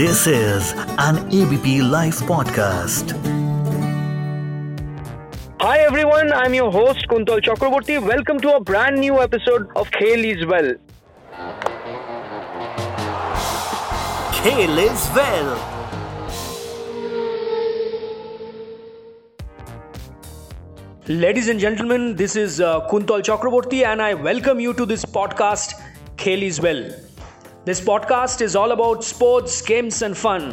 This is an ABP Life podcast. Hi everyone, I'm your host Kuntal Chakraborty. Welcome to a brand new episode of Khel is Well. Kale is well. Ladies and gentlemen, this is uh, Kuntal Chakraborty and I welcome you to this podcast Khel is Well. This podcast is all about sports, games and fun.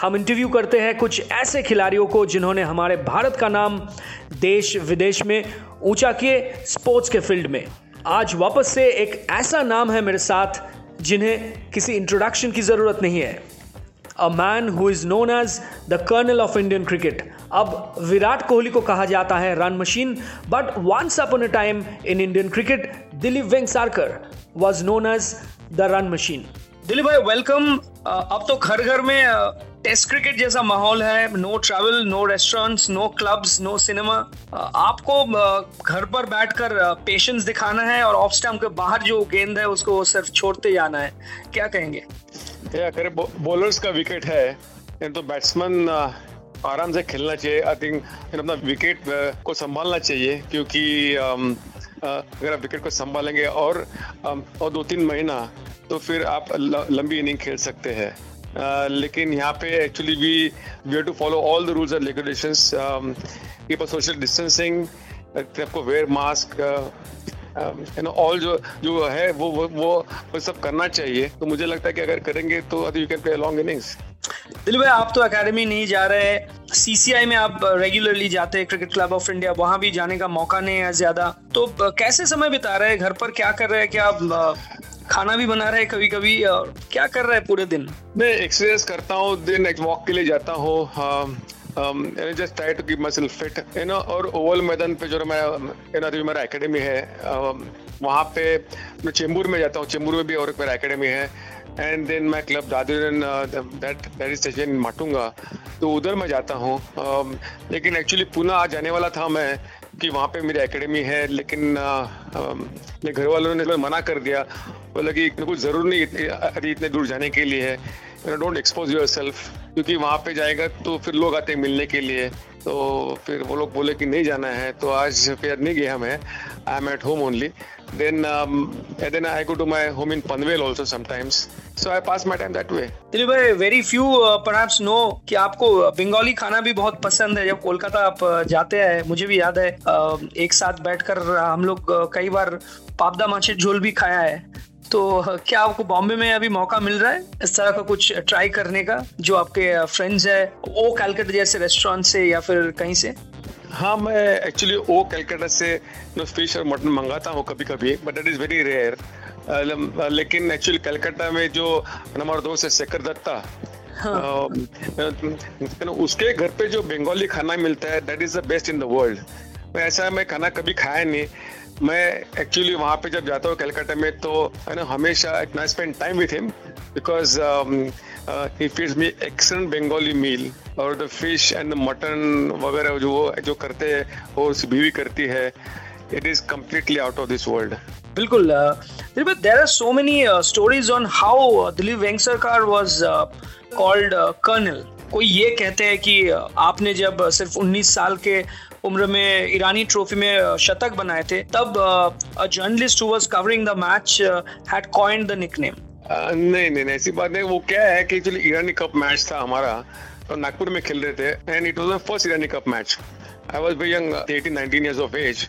हम interview करते हैं कुछ ऐसे खिलाड़ियों को जिन्होंने हमारे भारत का नाम देश विदेश में ऊँचा किए स्पोर्ट्स के फ़ील्ड में। आज वापस से एक ऐसा नाम है मेरे साथ जिन्हें किसी इंट्रोडक्शन की ज़रूरत नहीं है। A man who is known as the colonel of Indian cricket अब विराट कोहली को कहा जाता है run machine but once upon a time in Indian cricket Dilip Vengsarkar was known as the run machine. Dilip भाई वेलकम अब तो घर घर में टेस्ट क्रिकेट जैसा माहौल है। No travel no restaurants no clubs no cinema आपको uh, घर पर बैठकर पेशेंस दिखाना है और ऑफ़ स्टम्प के बाहर जो गेंद है उसको सिर्फ़ छोड़ते जाना है। क्या कहेंगे? या करे बॉलर्स का विकेट है। तो बैट्समैन आराम से खेलना चाहिए। आई थिंक अपना विकेट को संभालना चाहिए। क्योंकि अगर आप विकेट को संभालेंगे और और दो तीन महीना तो फिर आप लंबी इनिंग खेल सकते हैं। लेकिन यहाँ पे actually we we to follow all the rules and uh social distancing आपको wear mask you know all जो जो है वो वो, वो सब करना चाहिए। तो मुझे लगता है कि अगर करेंगे तो you can play long innings दिल भाई आप तो एकेडमी नहीं जा रहे सीसीआई में आप रेगुलरली जाते हैं क्रिकेट क्लब ऑफ़ इंडिया वहाँ भी जाने का मौका नहीं है ज़्यादा। तो कैसे समय बिता रहे हैं? घर पर क्या कर रहे हैं? क्या खाना भी बना रहे कभी कभी और क्या कर रहे हैं पूरे दिन? मैं एक्सरसाइज करता हूँ दिन एक वॉक के लिए जाता हूँ। Just try to keep myself fit you know और ओवल मैदान पे जो मैं यू नो अभी मेरा एकेडमी है um, वहाँ पे मैं चेंबूर में जाता हूँ। चेंबूर में भी और एक मेरा एकेडमी है। And then my club Dadar that that is station Matunga. तो उधर मैं जाता हूँ। Um, लेकिन एक्चुअली पुणे आ जाने वाला था मैं कि वहाँ पे मेरी एकेडमी है लेकिन मेरे घर वालों ने मना कर दिया। बोला कि कुछ ज़रूर नहीं अभी इतने दूर जाने के लिए है। डोंट एक्सपोज योर सेल्फ क्योंकि वहाँ पे जाएगा तो फिर लोग आते हैं मिलने के लिए। तो फिर वो लोग बोले कि नहीं जाना है तो आज फिर नहीं गया मैं I am at home only then um, and then I go to my home in Panvel. So I pass my time that way. Dilip भाई वेरी फ्यू परहैप्स नो कि आपको बंगाली खाना भी बहुत पसंद है जब कोलकाता आप uh, जाते हैं मुझे भी याद है uh, एक साथ बैठकर हम लोग uh, कई बार पापदा माछे झोल भी खाया है तो क्या आपको बॉम्बे में अभी मौका मिल रहा है इस तरह का कुछ ट्राई करने का जो आपके फ्रेंड्स है ओ कैलकट जैसे रेस्टोरेंट से या फिर कहीं से? हाँ मैं एक्चुअली ओ कैलकाटा से नो फ़िश और मटन मंगाता हूँ कभी कभी but it is very rare लेकिन एक्चुअली कलकत्ता में जो हमारा दोस्त है शेखर दत्ता हाँ. उसके घर पे जो बंगाली खाना मिलता है that is the best in the world ऐसा मैं खाना कभी खाया नहीं मैं एक्चुअली वहाँ पे जब जाता हूँ कलकत्ता में तो है ना, हमेशा I spend time with him because he feeds me excellent Bengali meal और the fish and the mutton वगैरह जो वो, जो करते हैं, वो उस बीवी करती है it is completely out of this world बिल्कुल there are so many stories on how Dilip Vengsarkar was called colonel कोई ये कहते हैं कि आपने जब सिर्फ़ 19 साल के उम्र में ईरानी ट्रॉफी में शतक बनाए थे, तब journalist who was covering the match had coined the nickname नहीं नहीं ऐसी बात नहीं, वो क्या है कि एक्चुअली ईरानी कप मैच था हमारा तो नागपुर में खेल रहे थे and it was first Irani cup match I was very young 18 19 years of age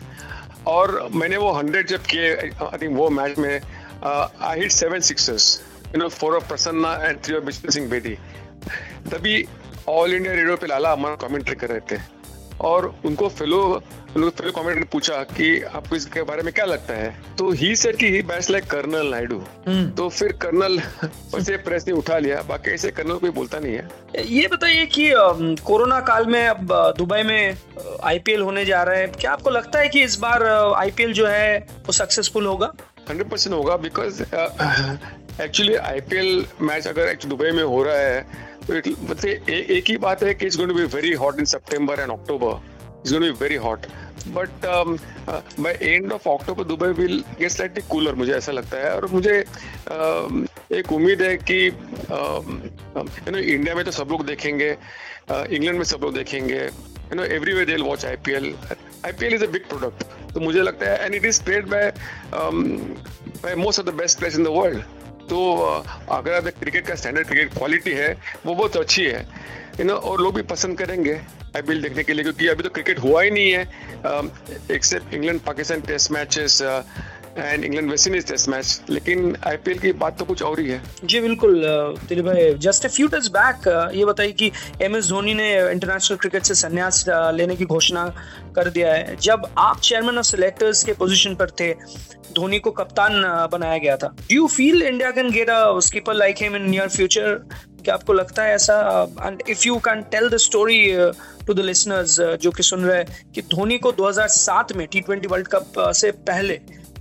और मैंने वो 100 जब किए आई थिंक वो मैच में I hit seven sixes you know four of Prasanna and three of Bishan Singh Bedi तभी all India radio पे लाला हमारा कमेंट्री कर रहे थे। और उनको फेलो उनको फेलो कमेंट ने पूछा कि आपको इसके बारे में क्या लगता है? तो ही सेड कि ही लाइक कर्नल नायडू तो फिर कर्नल से प्रेस ने उठा लिया। बाकी ऐसे कर्नल कोई बोलता नहीं है। ये बताइए कि कोरोना काल में अब दुबई में आईपीएल होने जा रहे हैं। क्या आपको लगता है कि इस बार आईपीएल जो है वो सक्सेसफुल होगा? हंड्रेड परसेंट होगा बिकॉज़ एक्चुअली आईपीएल मैच अगर दुबई में हो रहा है एक ही बात है कि it's going to be very hot in September and October it's going to be very hot but by end of October Dubai will get slightly cooler मुझे ऐसा लगता है। और मुझे uh, एक उम्मीद है कि यू नो इंडिया में तो सब लोग देखेंगे इंग्लैंड uh, में सब लोग देखेंगे। You know everywhere they watch IPL IPL is a big product तो मुझे लगता है and it is played by most of the best players in the world तो आगरा में क्रिकेट का स्टैंडर्ड क्रिकेट क्वालिटी है, वो बहुत अच्छी है। यू नो और लोग भी पसंद करेंगे आईपीएल देखने के लिए, क्योंकि अभी तो क्रिकेट हुआ ही नहीं है। Except England Pakistan test matches and England West Indies test match लेकिन आईपीएल की बात तो कुछ और ही है। जी, बिल्कुल दिलीप भाई just a few days back ये बताइए कि एम एस धोनी ने इंटरनेशनल क्रिकेट से संन्यास लेने की घोषणा कर दिया है। जब आप चेयरमैन ऑफ़ सिलेक्टर्स के पोजीशन पर थे, धोनी को कप्तान बनाया गया था। Do you feel India can get a skipper like him in near future क्या आपको लगता है ऐसा? And if you can tell the story to the listeners जो कि सुन रहे हैं कि धोनी को 2007 में टी ट्वेंटी वर्ल्ड कप से पहले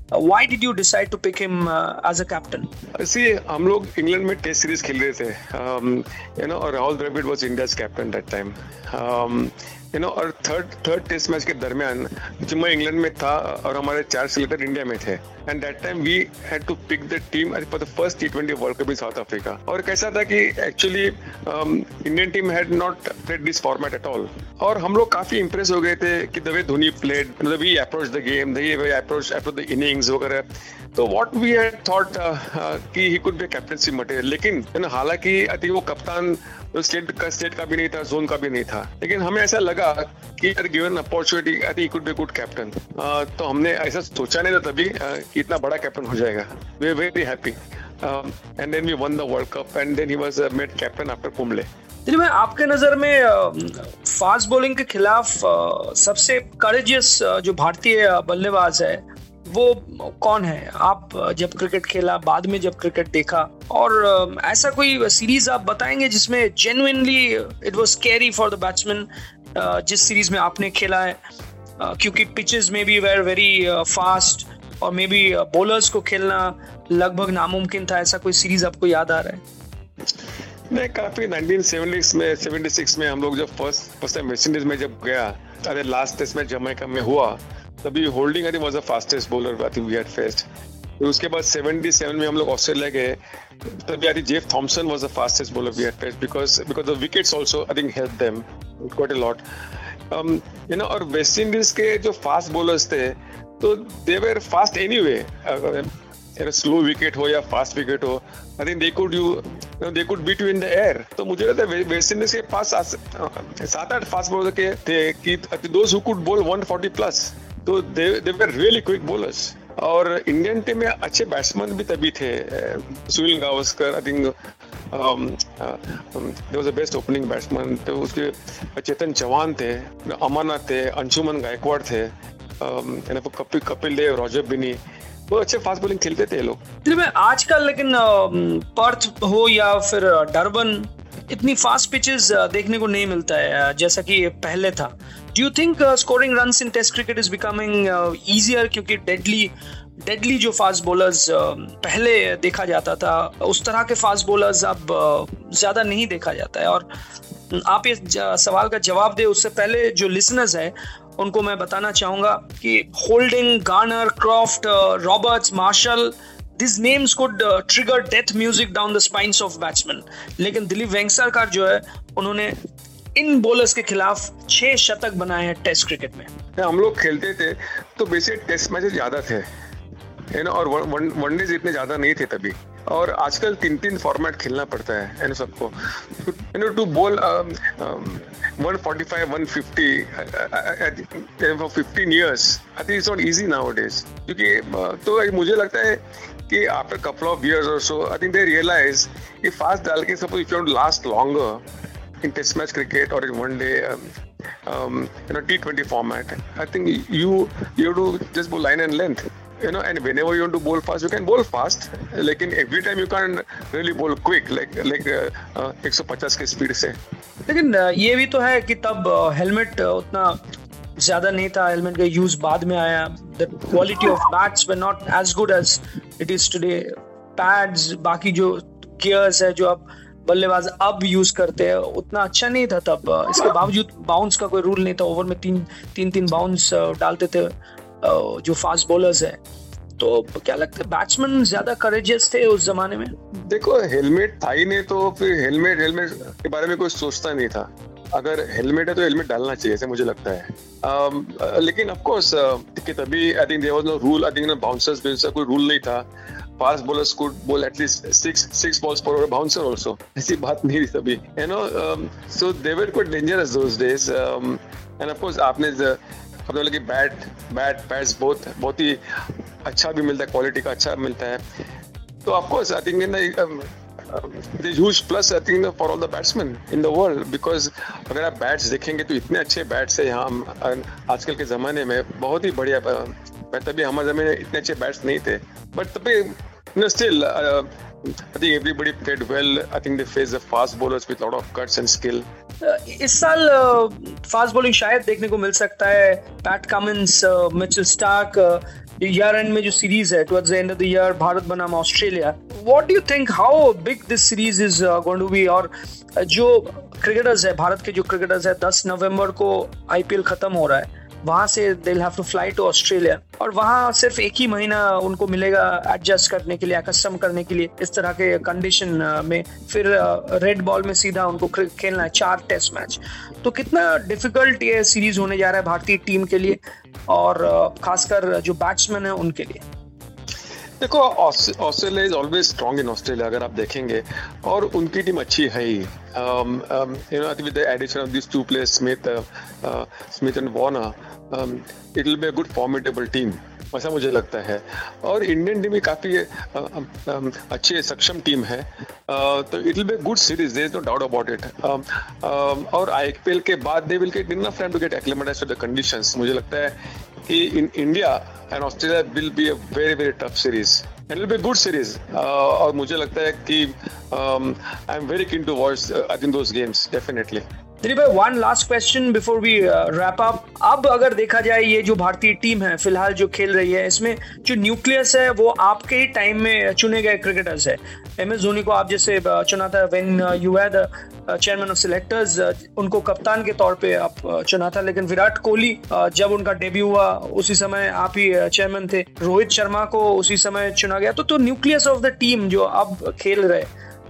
why did you decide to pick him uh, as a captain? See, हम लोग इंग्लैंड में टेस्ट सीरीज़ खेल रहे थे यू नो और Rahul Dravid was India's captain that time you know और थर्ड थर्ड टेस्ट मैच के दरमियान जब मैं इंग्लैंड में था और हमारे चार सिलेक्टर इंडिया में थे and that time we had to pick the team for the first T twenty world cup in South Africa और कैसा था कि actually Indian team had not played this format at all और हम लोग काफ़ी इंप्रेस हो गए थे कि the way Dhoni played the we approach the game the way approach approach the innings वगैरह। तो व्हाट वी हैड थॉट कि he could be captaincy material लेकिन हालाँकि थिंक वो कप्तान स्टेट का स्टेट का भी नहीं था जोन का भी नहीं था। लेकिन हमें ऐसा लगा कि यार given opportunity I think could be good captain तो हमने ऐसा सोचा नहीं था तभी कि इतना बड़ा कैप्टन हो जाएगा। We very happy and then we won the world cup and then he was made captain after Kumble Dilip भाई, आपके नज़र में फास्ट बॉलिंग के खिलाफ सबसे करेजियस जो भारतीय बल्लेबाज है, वो कौन है? आप जब क्रिकेट खेला, बाद में जब क्रिकेट देखा, और ऐसा कोई सीरीज़ आप बताएँगे जिसमें genuinely it was carry for the batsman जिस सीरीज़ में आपने खेला है क्योंकि पिचेस में भी वेर वेरी फास्ट और मे बी बॉलर्स को खेलना लगभग नामुमकिन था, ऐसा कोई सीरीज़ आपको याद आ रहा है? नहीं काफ़ी 1970s में 76 में हम लोग जब first first time West Indies में जब गया, अरे लास्ट टेस्ट में जमैका में हुआ, तभी Holding I was the fastest bowler I think we had faced फिर उसके बाद 77 में हम लोग ऑस्ट्रेलिया गए। तभी I Jeff Thomson was the fastest bowler we had faced because because the wickets also I think help them quite a lot you know और West Indies के जो फास्ट बॉलर्स थे तो they were fast anyway slow wicket हो या fast wicket हो I think they could you they could beat you in the air तो मुझे लगता है वेस्ट इंडीज के पास सात आठ फास्ट बॉलर के थे कि दोज हु कुड बोल 140 प्लस तो they they were really quick bowlers और इंडियन टीम में अच्छे बैट्समैन भी तभी थे Sunil Gavaskar I think was the best opening batsman तो उसके चेतन चौहान थे, अमरनाथ थे, अंशुमन गायकवाड़ थे कपिल कपिल देव, रॉजर बिनी वो अच्छे फास्ट बॉलिंग खेलते थे लोग। आजकल लेकिन पर्थ हो या फिर डरबन, इतनी फास्ट पिचेस देखने को नहीं मिलता है जैसा कि पहले था। Do you think scoring run in test cricket is becoming easier क्योंकि डेडली डेडली जो फास्ट बॉलर्स पहले देखा जाता था, उस तरह के फास्ट बॉलर्स अब ज़्यादा नहीं देखा जाता है। और आप ये सवाल का जवाब दे, उससे पहले जो लिसनर्स है, उनको मैं बताना चाहूँगा कि Holding Garner Croft Roberts Marshall this names could trigger death music down the spines of batsman लेकिन दिलीप वेंगसरकर जो है, उन्होंने इन बॉलर्स के खिलाफ छह शतक बनाए हैं टेस्ट क्रिकेट में। हम लोग खेलते थे तो बेसिक टेस्ट मैचेस ज़्यादा थे, है और वनडेज इतने ज़्यादा नहीं थे तभी। और आजकल तीन तीन फॉर्मेट खेलना पड़ता है है ना सबको? You to bowl 145 150 for 15 years I think it's not easy nowadays क्योंकि तो मुझे लगता है कि आफ्टर कपल ऑफ़ इयर्स और so I think they realize कि फास्ट डाल के suppose if you last longer in test match cricket or in one day um, um, you know T20 format. I think you you have to just bowl line and length. You know, and whenever you want to bowl fast, you can bowl fast. Like in every time you can't really bowl quick, like like uh, uh, 150 के speed से. लेकिन ये भी तो है कि तब helmet उतना ज़्यादा नहीं था हेलमेट का यूज़ बाद में आया the quality of bats were not as good as it is today pads बाकी जो गियर्स है जो अब बल्लेबाज अब यूज़ करते हैं उतना अच्छा नहीं था तब। इसके बावजूद बाउंस का कोई रूल नहीं था ओवर में तीन तीन तीन बाउंस डालते थे जो फास्ट बॉलर्स है। तो क्या लगता है बैट्समैन ज़्यादा करेजियस थे उस जमाने में? देखो हेलमेट था ही नहीं तो फिर हेलमेट हेलमेट के बारे में कोई सोचता नहीं था। अगर हेलमेट है तो हेलमेट डालना चाहिए ऐसे मुझे लगता है। um, लेकिन ऑफ़ कोर्स कि तभी I think there was no rule I think bouncers bouncers कोई रूल नहीं था। Fast bowlers could bowl at least six six balls पर ओवर बाउंसर आल्सो ऐसी बात नहीं थी तभी। You know so they were quite dangerous those course आपने अपने बोले कि बैट बैट पैड्स बहुत बहुत ही अच्छा भी मिलता है क्वालिटी का अच्छा मिलता है। तो of course I think in huge plus I think for all the batsmen in the world, because अगर आप बैट्स देखेंगे तो इतने अच्छे बैट्स है यहाँ आजकल के ज़माने में, बहुत ही बढ़िया तभी हमारे ज़माने इतने अच्छे बैट्स नहीं थे। बट तभी no, still uh, I think everybody played well. I think they faced the fast bowlers with a lot of cuts and skill. इस साल फास्ट बॉलिंग शायद देखने को मिल सकता है। Pat Cummins Mitchell Starc year end में जो सीरीज़ है towards the end of the year Bharat बनाम Australia what do you think how big this series is going to be और जो क्रिकेटर्स है भारत के जो क्रिकेटर्स है 10 नवंबर को आईपीएल खत्म हो रहा है। वहाँ से they have to fly to Australia और वहाँ सिर्फ़ एक ही महीना उनको मिलेगा एडजस्ट करने के लिए कस्टम करने के लिए, इस तरह के कंडीशन में। फिर रेड बॉल में सीधा उनको खेलना है, चार टेस्ट मैच तो कितना डिफ़िकल्ट ये सीरीज़ होने जा रहा है भारतीय टीम के लिए और खासकर जो बैट्समैन है उनके लिए। देखो Australia is always strong in Australia अगर आप देखेंगे, और उनकी टीम अच्छी है ही। You know with the addition of this two players Smith Smith and Warner it will be a good formidable team ऐसा मुझे लगता है। और इंडियन टीम भी काफ़ी अच्छी, सक्षम टीम है। तो it will be good series there is no doubt about it और आईपीएल के बाद they will get enough time to get acclimatize to the conditions मुझे लगता है। कि in India and Australia will be a very very tough series and will be good series और मुझे लगता है कि I am very keen to watch I think those games definitely Dilip भाई one last question before we wrap up अब अगर देखा जाए ये जो भारतीय टीम है फ़िलहाल जो खेल रही है इसमें जो न्यूक्लियस है वो आपके ही टाइम में चुने गए क्रिकेटर्स है। एम एस धोनी को आप जैसे uh, चुना था when you had chairman of selectors उनको कप्तान के तौर पे आप uh, चुना था लेकिन विराट कोहली uh, जब उनका डेब्यू हुआ उसी समय आप ही चेयरमैन थे। रोहित शर्मा को उसी समय चुना गया। तो तो न्यूक्लियस ऑफ़ द टीम जो अब खेल रहे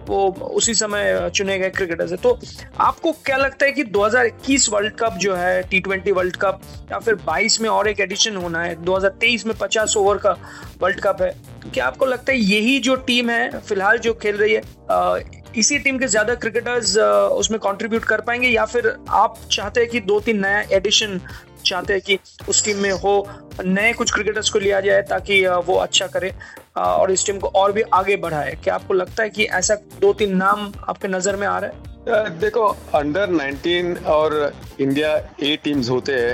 वो उसी समय चुने गए क्रिकेटर्स है। तो आपको क्या लगता है कि 2021 वर्ल्ड कप जो है टी ट्वेंटी वर्ल्ड कप या फिर 22 में और एक एडिशन होना है 2023 में 50 ओवर का वर्ल्ड कप है तो क्या आपको लगता है यही जो टीम है फ़िलहाल जो खेल रही है आ, इसी टीम के ज़्यादा क्रिकेटर्स उसमें कंट्रीब्यूट कर पाएँगे या फिर आप चाहते हैं कि दो तीन नया एडिशन चाहते हैं कि उस टीम में हो, नए कुछ क्रिकेटर्स को लिया जाए ताकि वो अच्छा करे और इस टीम को और भी आगे बढ़ाए। क्या आपको लगता है कि ऐसा दो तीन नाम आपके नज़र में आ रहा है? देखो अंडर 19 और इंडिया ए टीम्स होते हैं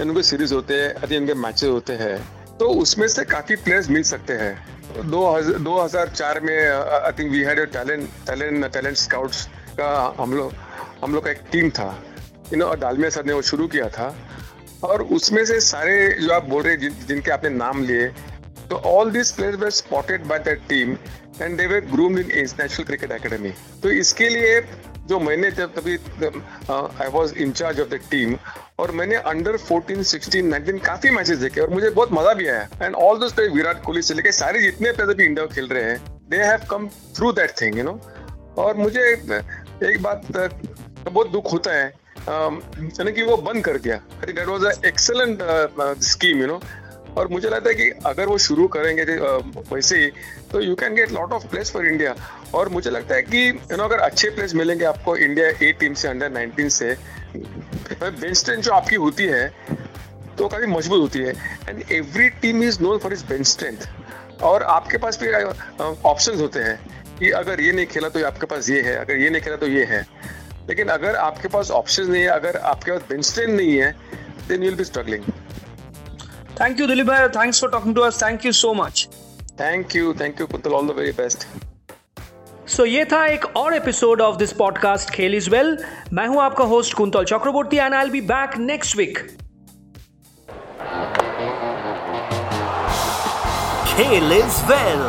इनके सीरीज़ होते हैं अभी इनके मैचेस होते हैं तो उसमें से काफ़ी प्लेयर्स मिल सकते हैं। दो हज़ार दो हज़ार चार में I think we had talent talent talent scouts का हम लोग हम लोग का एक टीम था। यू नो डालमिया सर ने वो शुरू किया था। और उसमें से सारे जो आप बोल रहे जिन, जिनके आपने नाम लिए तो all this players were spotted by that team and they were groomed in international cricket academy तो इसके लिए जो मैंने जब तभी I was incharge of the team और मैंने अंडर 14, 16, 19 काफ़ी मैचेस देखे और मुझे बहुत मज़ा भी आया। And all those player Virat Kohli से लेके सारे जितने प्लेयर अभी इंडिया खेल रहे हैं they have come through that thing you know और मुझे एक बात बहुत दुख होता है यानी कि वो बंद कर दिया। That was a excellent scheme you know और मुझे लगता है कि अगर वो शुरू करेंगे वैसे ही तो you can get lot of place for India और मुझे लगता है कि यू नो अगर अच्छे प्लेस मिलेंगे आपको इंडिया ए टीम से अंडर नाइनटीन से बेंच स्ट्रेंथ जो आपकी होती है तो काफ़ी मज़बूत होती है। And every team is known for is bench strength और आपके पास भी ऑप्शंस होते हैं कि अगर ये नहीं खेला तो आपके पास ये है, अगर ये नहीं खेला तो ये है। लेकिन अगर आपके पास ऑप्शन नहीं है अगर आपके पास बेंच स्ट्रेंथ नहीं है then you will be struggling thank you Dilip भाई thanks for talking to us thank you so much thank you thank you Kuntal all the very best so ये था एक और episode of this podcast Khel is well मैं हूँ आपका host Kuntal Chakraborty and I will be back next week Khel is well